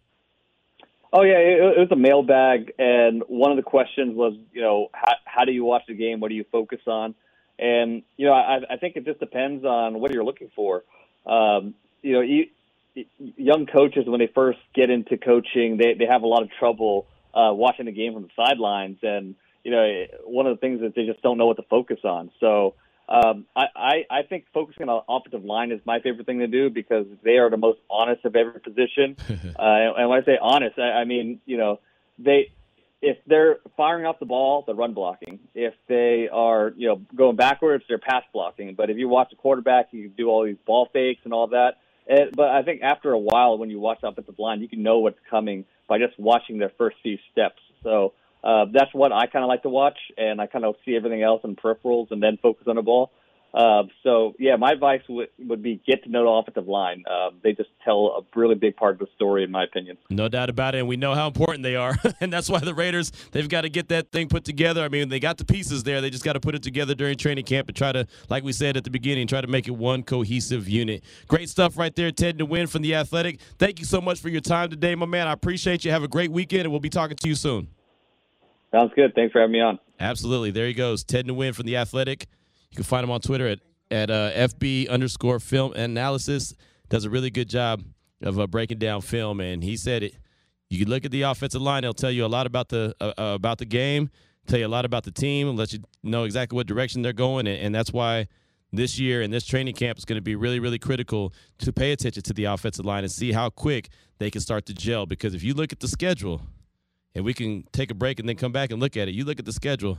Oh yeah, it, it was a mailbag, and one of the questions was, you know, how, how do you watch the game? What do you focus on? And you know, I, I think it just depends on what you're looking for. Um, you know, you, young coaches when they first get into coaching, they they have a lot of trouble uh, watching the game from the sidelines, and you know, one of the things is they just don't know what to focus on. So. Um, I, I, I think focusing on the offensive line is my favorite thing to do because they are the most honest of every position. uh, and when I say honest, I, I mean you know they if they're firing off the ball, they're run blocking. If they are you know going backwards, they're pass blocking. But if you watch a quarterback, you do all these ball fakes and all that. And, but I think after a while, when you watch the offensive line, you can know what's coming by just watching their first few steps. So uh, that's what I kind of like to watch, and I kind of see everything else in peripherals and then focus on the ball. Uh, so yeah, my advice would, would be get to know the offensive line. Uh, they just tell a really big part of the story, in my opinion. No doubt about it, and we know how important they are, and that's why the Raiders they've got to get that thing put together. I mean, they got the pieces there; they just got to put it together during training camp and try to, like we said at the beginning, try to make it one cohesive unit. Great stuff right there, Ted Nguyen from the Athletic. Thank you so much for your time today, my man. I appreciate you. Have a great weekend, and we'll be talking to you soon. Sounds good. Thanks for having me on. Absolutely. There he goes, Ted Nguyen from the Athletic. You can find him on Twitter at at uh, FB underscore film analysis. Does a really good job of uh, breaking down film, and he said it. You can look at the offensive line; they'll tell you a lot about the uh, uh, about the game, tell you a lot about the team, let you know exactly what direction they're going, and, and that's why this year and this training camp is going to be really, really critical to pay attention to the offensive line and see how quick they can start to gel. Because if you look at the schedule, and we can take a break and then come back and look at it, you look at the schedule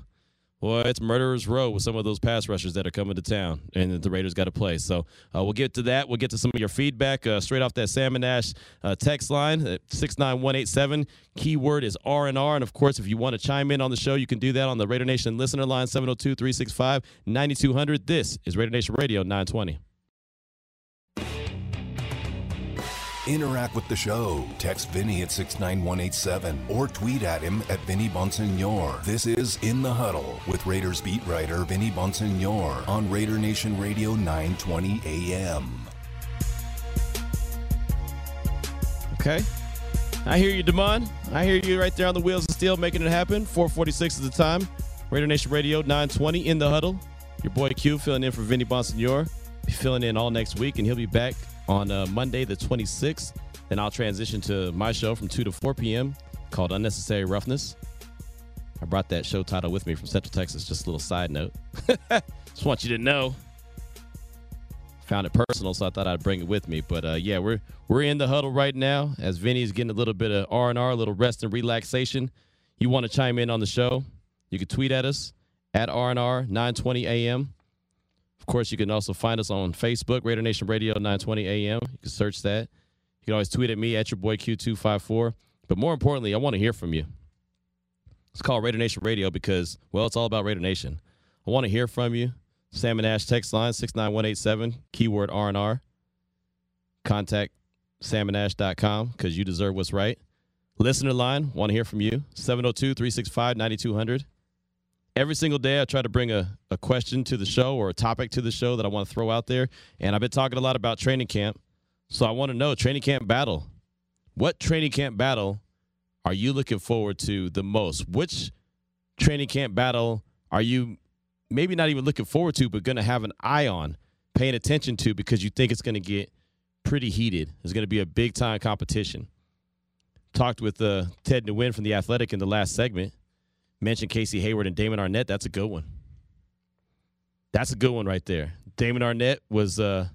Boy, it's murderer's row with some of those pass rushers that are coming to town, and the Raiders got to play. So uh, we'll get to that. We'll get to some of your feedback uh, straight off that Sam & Ash uh, text line at six nine one eight seven. Keyword is R and R, and of course, if you want to chime in on the show, you can do that on the Raider Nation listener line 702-365-9200. This is Raider Nation Radio 920. Interact with the show. Text Vinny at 69187 or tweet at him at Vinny Bonsignore. This is In the Huddle with Raiders beat writer Vinny Bonsignore on Raider Nation Radio 920 AM. Okay. I hear you, Damon. I hear you right there on the wheels of steel making it happen. 446 is the time. Raider Nation Radio 920 in the huddle. Your boy Q filling in for Vinny Bonsignore. Be filling in all next week, and he'll be back on uh, Monday, the 26th. Then I'll transition to my show from 2 to 4 p.m. called Unnecessary Roughness. I brought that show title with me from Central Texas. Just a little side note. Just want you to know. Found it personal, so I thought I'd bring it with me. But uh, yeah, we're we're in the huddle right now as Vinny's getting a little bit of R and R, a little rest and relaxation. You want to chime in on the show? You can tweet at us at R and R 920 AM. Of course, you can also find us on Facebook, Raider Nation Radio 920 AM. You can search that. You can always tweet at me at your boy Q254. But more importantly, I want to hear from you. It's called Raider Nation Radio because, well, it's all about Raider Nation. I want to hear from you. Sam & Ash text line 69187, keyword R&R. Contact samandash.com because you deserve what's right. Listener line, want to hear from you. 702 365 9200. Every single day, I try to bring a, a question to the show or a topic to the show that I want to throw out there. And I've been talking a lot about training camp. So I want to know training camp battle. What training camp battle are you looking forward to the most? Which training camp battle are you maybe not even looking forward to, but going to have an eye on, paying attention to because you think it's going to get pretty heated? It's going to be a big time competition. Talked with uh, Ted Nguyen from The Athletic in the last segment. Mentioned Casey Hayward and Damon Arnette. That's a good one. That's a good one right there. Damon Arnette was uh,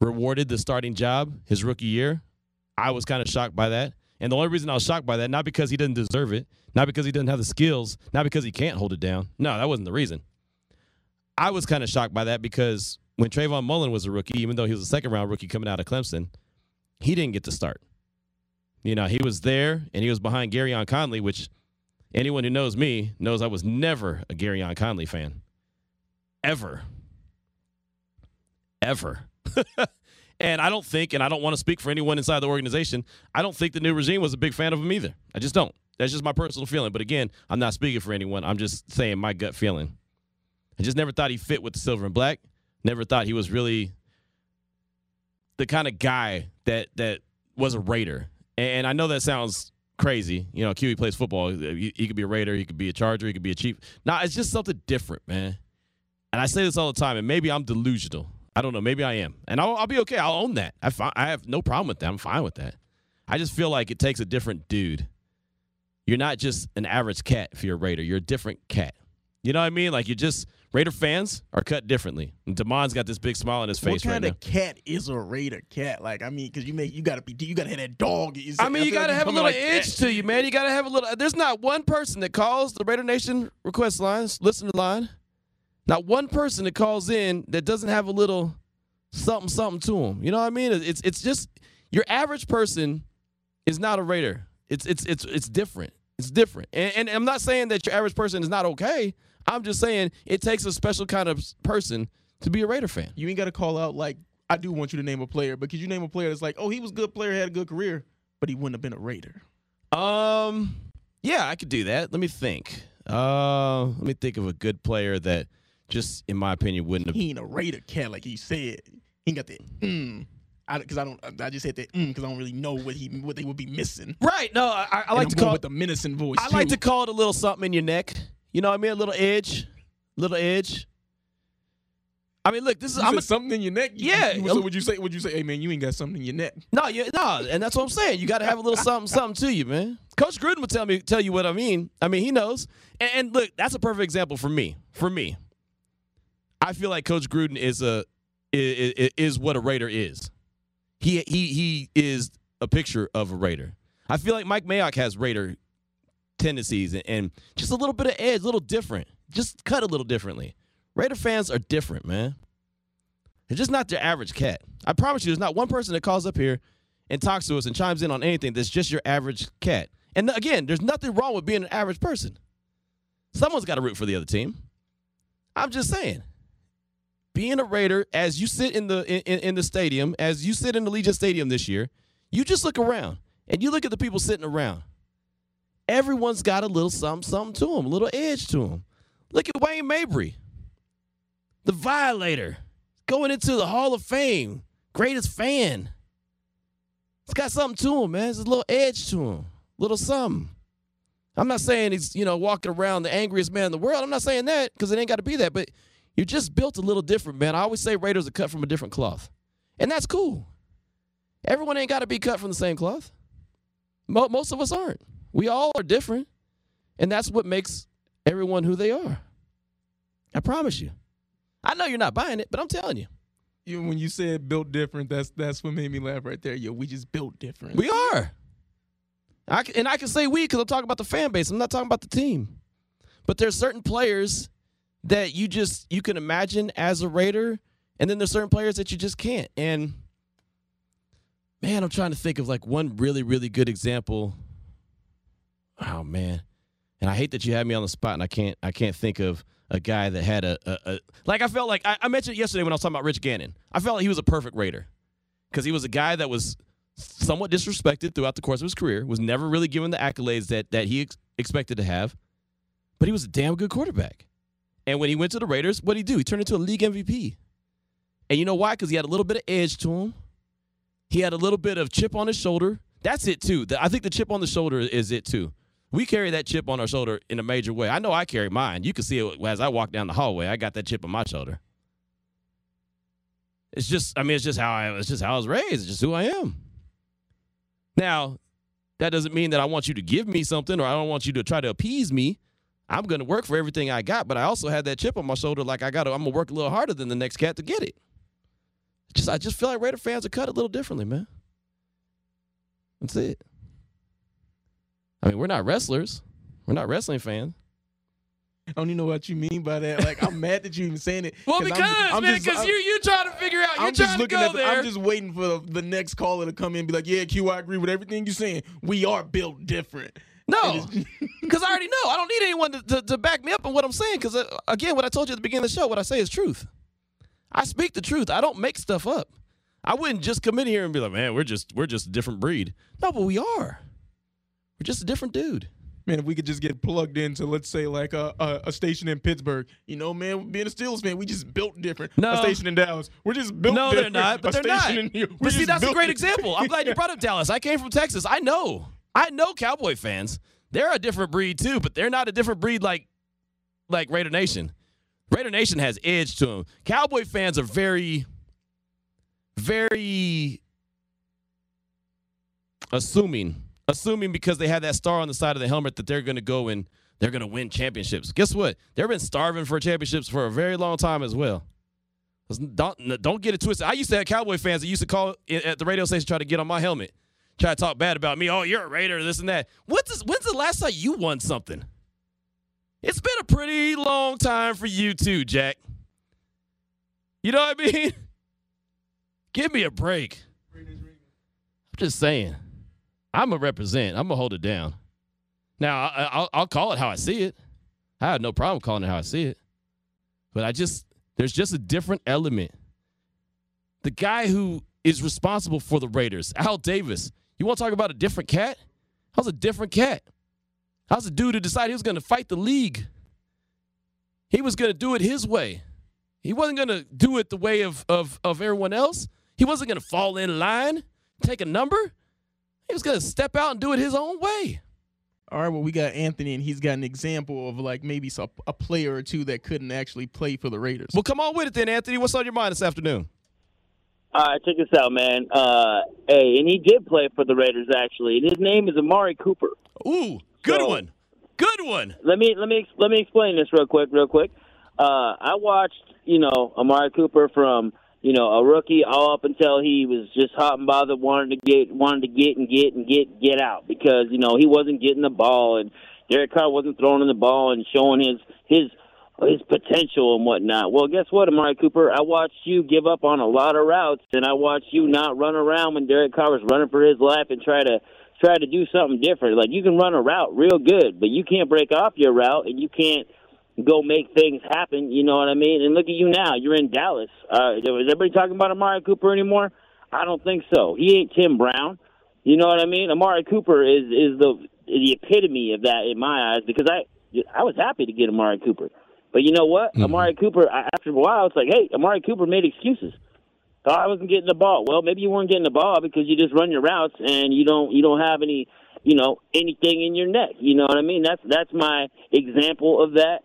rewarded the starting job his rookie year. I was kind of shocked by that. And the only reason I was shocked by that, not because he didn't deserve it, not because he doesn't have the skills, not because he can't hold it down. No, that wasn't the reason. I was kind of shocked by that because when Trayvon Mullen was a rookie, even though he was a second round rookie coming out of Clemson, he didn't get to start. You know, he was there and he was behind Gareon Conley, which anyone who knows me knows I was never a Gareon Conley fan. Ever. Ever. and I don't think, and I don't want to speak for anyone inside the organization, I don't think the new regime was a big fan of him either. I just don't. That's just my personal feeling. But again, I'm not speaking for anyone. I'm just saying my gut feeling. I just never thought he fit with the silver and black. Never thought he was really the kind of guy that that was a Raider. And I know that sounds crazy. You know, QE plays football. Uh, he, he could be a Raider. He could be a Charger. He could be a Chief. Nah, it's just something different, man. And I say this all the time, and maybe I'm delusional. I don't know. Maybe I am, and I'll, I'll be okay. I'll own that. I, fi- I have no problem with that. I'm fine with that. I just feel like it takes a different dude. You're not just an average cat if you're a Raider. You're a different cat. You know what I mean? Like you're just Raider fans are cut differently. And Damon's got this big smile on his face what kind right of cat is a Raider cat? Like, I mean, because you make you gotta be you gotta have that dog. I mean, you got to have a little like edge that. to you, man. You got to have a little. There's not one person that calls the Raider Nation request lines, Listen listener line. Not one person that calls in that doesn't have a little something, something to them. You know what I mean? It's it's just your average person is not a Raider. It's it's it's it's different. It's different. And, and I'm not saying that your average person is not okay. I'm just saying it takes a special kind of person to be a Raider fan. You ain't gotta call out like I do want you to name a player, but could you name a player that's like, oh, he was a good player, had a good career, but he wouldn't have been a Raider. Um, yeah, I could do that. Let me think. Uh, let me think of a good player that, just in my opinion, wouldn't have. He ain't a Raider cat like he said. He ain't got that mm. Because I, don't, I just said that mm because I don't really know what he what they would be missing. Right. No, I, I like to call. with the menacing voice. I like to call it a little something in your neck. You know what I mean? A little edge, little edge. I mean, look, this is. You I'm a, something in your neck. Yeah. you- so would you say? Would you say, hey man, you ain't got something in your neck? no, you, no, and that's what I'm saying. You got to have a little something, something to you, man. Coach Gruden will tell me, tell you what I mean. I mean, he knows. And, and look, that's a perfect example for me. For me, I feel like Coach Gruden is a is, is what a Raider is. He he he is a picture of a Raider. I feel like Mike Mayock has Raider tendencies and, and just a little bit of edge, a little different. Just cut a little differently. Raider fans are different, man. They're just not your average cat. I promise you, there's not one person that calls up here and talks to us and chimes in on anything that's just your average cat. And again, there's nothing wrong with being an average person. Someone's got to root for the other team. I'm just saying. Being a Raider, as you sit in the in, in the stadium, as you sit in the Allegiant Stadium this year, you just look around and you look at the people sitting around. Everyone's got a little something, something to them, a little edge to them. Look at Wayne Mabry, the Violator, going into the Hall of Fame, greatest fan. It's got something to him, man. There's a little edge to him, little something. I'm not saying he's, you know, walking around the angriest man in the world. I'm not saying that because it ain't got to be that, but you're just built a little different, man. I always say Raiders are cut from a different cloth, and that's cool. Everyone ain't got to be cut from the same cloth. Most of us aren't. We all are different, and that's what makes everyone who they are. I promise you. I know you're not buying it, but I'm telling you, You, when you said built different, that's that's what made me laugh right there. Yo, we just built different. we are. I can, and I can say we because I'm talking about the fan base. I'm not talking about the team. But there's certain players that you just you can imagine as a Raider, and then there's certain players that you just can't. And man, I'm trying to think of like one really really good example. Oh man, and I hate that you had me on the spot, and I can't I can't think of a guy that had a, a, a like I felt like I, I mentioned yesterday when I was talking about Rich Gannon. I felt like he was a perfect Raider because he was a guy that was somewhat disrespected throughout the course of his career, was never really given the accolades that that he ex- expected to have, but he was a damn good quarterback. And when he went to the Raiders, what did he do? He turned into a league MVP. And you know why? Because he had a little bit of edge to him. He had a little bit of chip on his shoulder. That's it too. The- I think the chip on the shoulder is it too. We carry that chip on our shoulder in a major way. I know I carry mine. You can see it as I walk down the hallway. I got that chip on my shoulder. It's just, I mean, it's just how I, it's just how I was raised. It's just who I am. Now, that doesn't mean that I want you to give me something or I don't want you to try to appease me. I'm going to work for everything I got, but I also have that chip on my shoulder. Like I got to, I'm gonna work a little harder than the next cat to get it. Just, I just feel like Raider fans are cut a little differently, man. That's it. I mean, we're not wrestlers. We're not wrestling fans. I don't even know what you mean by that. Like, I'm mad that you even saying it. Well, 'cause I'm- because I'm man, just- because you you trying to figure out, you're I'm just trying to looking go at. The, there. I'm just waiting for the, the next caller to come in and be like, "Yeah, Q, I agree with everything you're saying. We are built different." No, because I already know. I don't need anyone to, to, to back me up on what I'm saying. Because uh, again, what I told you at the beginning of the show, what I say is truth. I speak the truth. I don't make stuff up. I wouldn't just come in here and be like, "Man, we're just we're just a different breed." No, but we are. We're just a different dude. Man, if we could just get plugged into, let's say, like a, a, a station in Pittsburgh, you know, man, being a Steelers fan, we just built different. No. A station in Dallas, we're just built No, they're not. But a they're not. in But see, that's a great different. example. I'm glad you brought up Dallas. I came from Texas. I know. I know Cowboy fans. They're a different breed too, but they're not a different breed like like Raider Nation. Raider Nation has edge to them. Cowboy fans are very, very assuming, assuming because they have that star on the side of the helmet that they're going to go and they're going to win championships. Guess what? They've been starving for championships for a very long time as well. Don't don't get it twisted. I used to have Cowboy fans that used to call at the radio station try to get on my helmet, try to talk bad about me. Oh, you're a Raider, this and that. What's when's the last time you won something? It's been a pretty long time for you too, Jack. You know what I mean? Give me a break. I'm just saying. I'm a represent. I'm gonna hold it down. Now I, I'll, I'll call it how I see it. I have no problem calling it how I see it. But I just there's just a different element. The guy who is responsible for the Raiders, Al Davis. You want to talk about a different cat? How's a different cat? How's a dude who decided he was going to fight the league? He was going to do it his way. He wasn't going to do it the way of, of, of everyone else. He wasn't going to fall in line, take a number. He was going to step out and do it his own way. All right, well, we got Anthony, and he's got an example of like maybe some, a player or two that couldn't actually play for the Raiders. Well, come on with it then, Anthony. What's on your mind this afternoon? All right, check this out, man. Uh, hey, and he did play for the Raiders actually. And his name is Amari Cooper. Ooh, good So- one. Good one. Let me let me let me explain this real quick, real quick. Uh, I watched, you know, Amari Cooper from you know a rookie all up until he was just hot and bothered, wanted to get wanted to get and get and get get out because you know he wasn't getting the ball and Derek Carr wasn't throwing the ball and showing his his his potential and whatnot. Well, guess what, Amari Cooper? I watched you give up on a lot of routes, and I watched you not run around when Derek Carr was running for his life and try to try to do something different. Like you can run a route real good, but you can't break off your route, and you can't go make things happen. You know what I mean? And look at you now. You're in Dallas. Uh, is everybody talking about Amari Cooper anymore? I don't think so. He ain't Tim Brown. You know what I mean? Amari Cooper is is the the epitome of that in my eyes because I I was happy to get Amari Cooper. But you know what? Amari Cooper, after a while, it's like, hey, Amari Cooper made excuses. Oh, I wasn't getting the ball. Well, maybe you weren't getting the ball because you just run your routes and you don't you don't have any you know anything in your neck. You know what I mean? That's that's my example of that.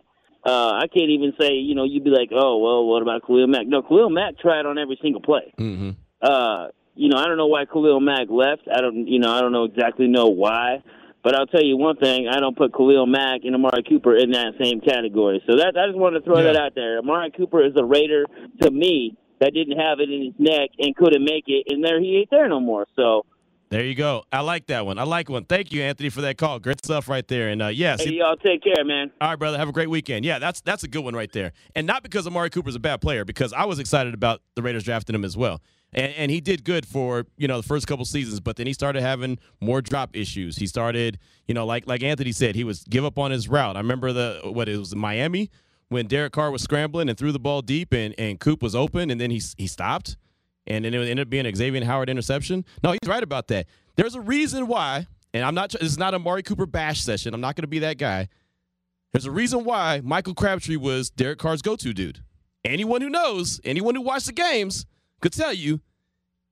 Uh, I can't even say you know you'd be like, oh well, what about Khalil Mack? No, Khalil Mack tried on every single play. Mm-hmm. Uh, you know, I don't know why Khalil Mack left. I don't, you know, I don't know exactly know why. But I'll tell you one thing: I don't put Khalil Mack and Amari Cooper in that same category. So that I just wanted to throw Yeah. that out there. Amari Cooper is a Raider to me that didn't have it in his neck and couldn't make it, and there he ain't there no more. So There you go. I like that one. I like one. Thank you, Anthony, for that call. Great stuff right there. And uh, yeah, hey, see- y'all take care, man. all right, brother. Have a great weekend. Yeah, that's that's a good one right there. And not because Amari Cooper's a bad player, because I was excited about the Raiders drafting him as well. And, and he did good for you know the first couple seasons, but then he started having more drop issues. He started, you know, like like Anthony said, he was give up on his route. I remember the what it was Miami when Derek Carr was scrambling and threw the ball deep, and and Coop was open, and then he he stopped, and then it ended up being an Xavier Howard interception. No, he's right about that. There's a reason why, and I'm not. This is not a Amari Cooper bash session. I'm not going to be that guy. There's a reason why Michael Crabtree was Derek Carr's go-to dude. Anyone who knows, anyone who watched the games could tell you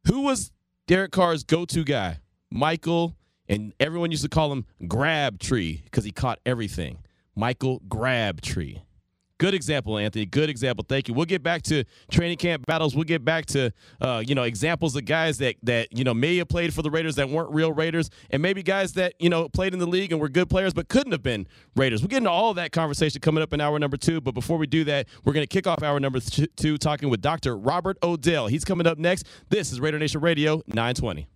who was Derek Carr's go-to guy. Michael, and everyone used to call him Grab Tree because he caught everything. Michael Grabtree. Good example, Anthony. Good example. Thank you. We'll get back to training camp battles. We'll get back to uh, you know examples of guys that that you know may have played for the Raiders that weren't real Raiders, and maybe guys that you know played in the league and were good players but couldn't have been Raiders. We'll get into all that conversation coming up in hour number two. But before we do that, we're going to kick off hour number two talking with Dr. Robert Odell. He's coming up next. This is Raider Nation Radio 920.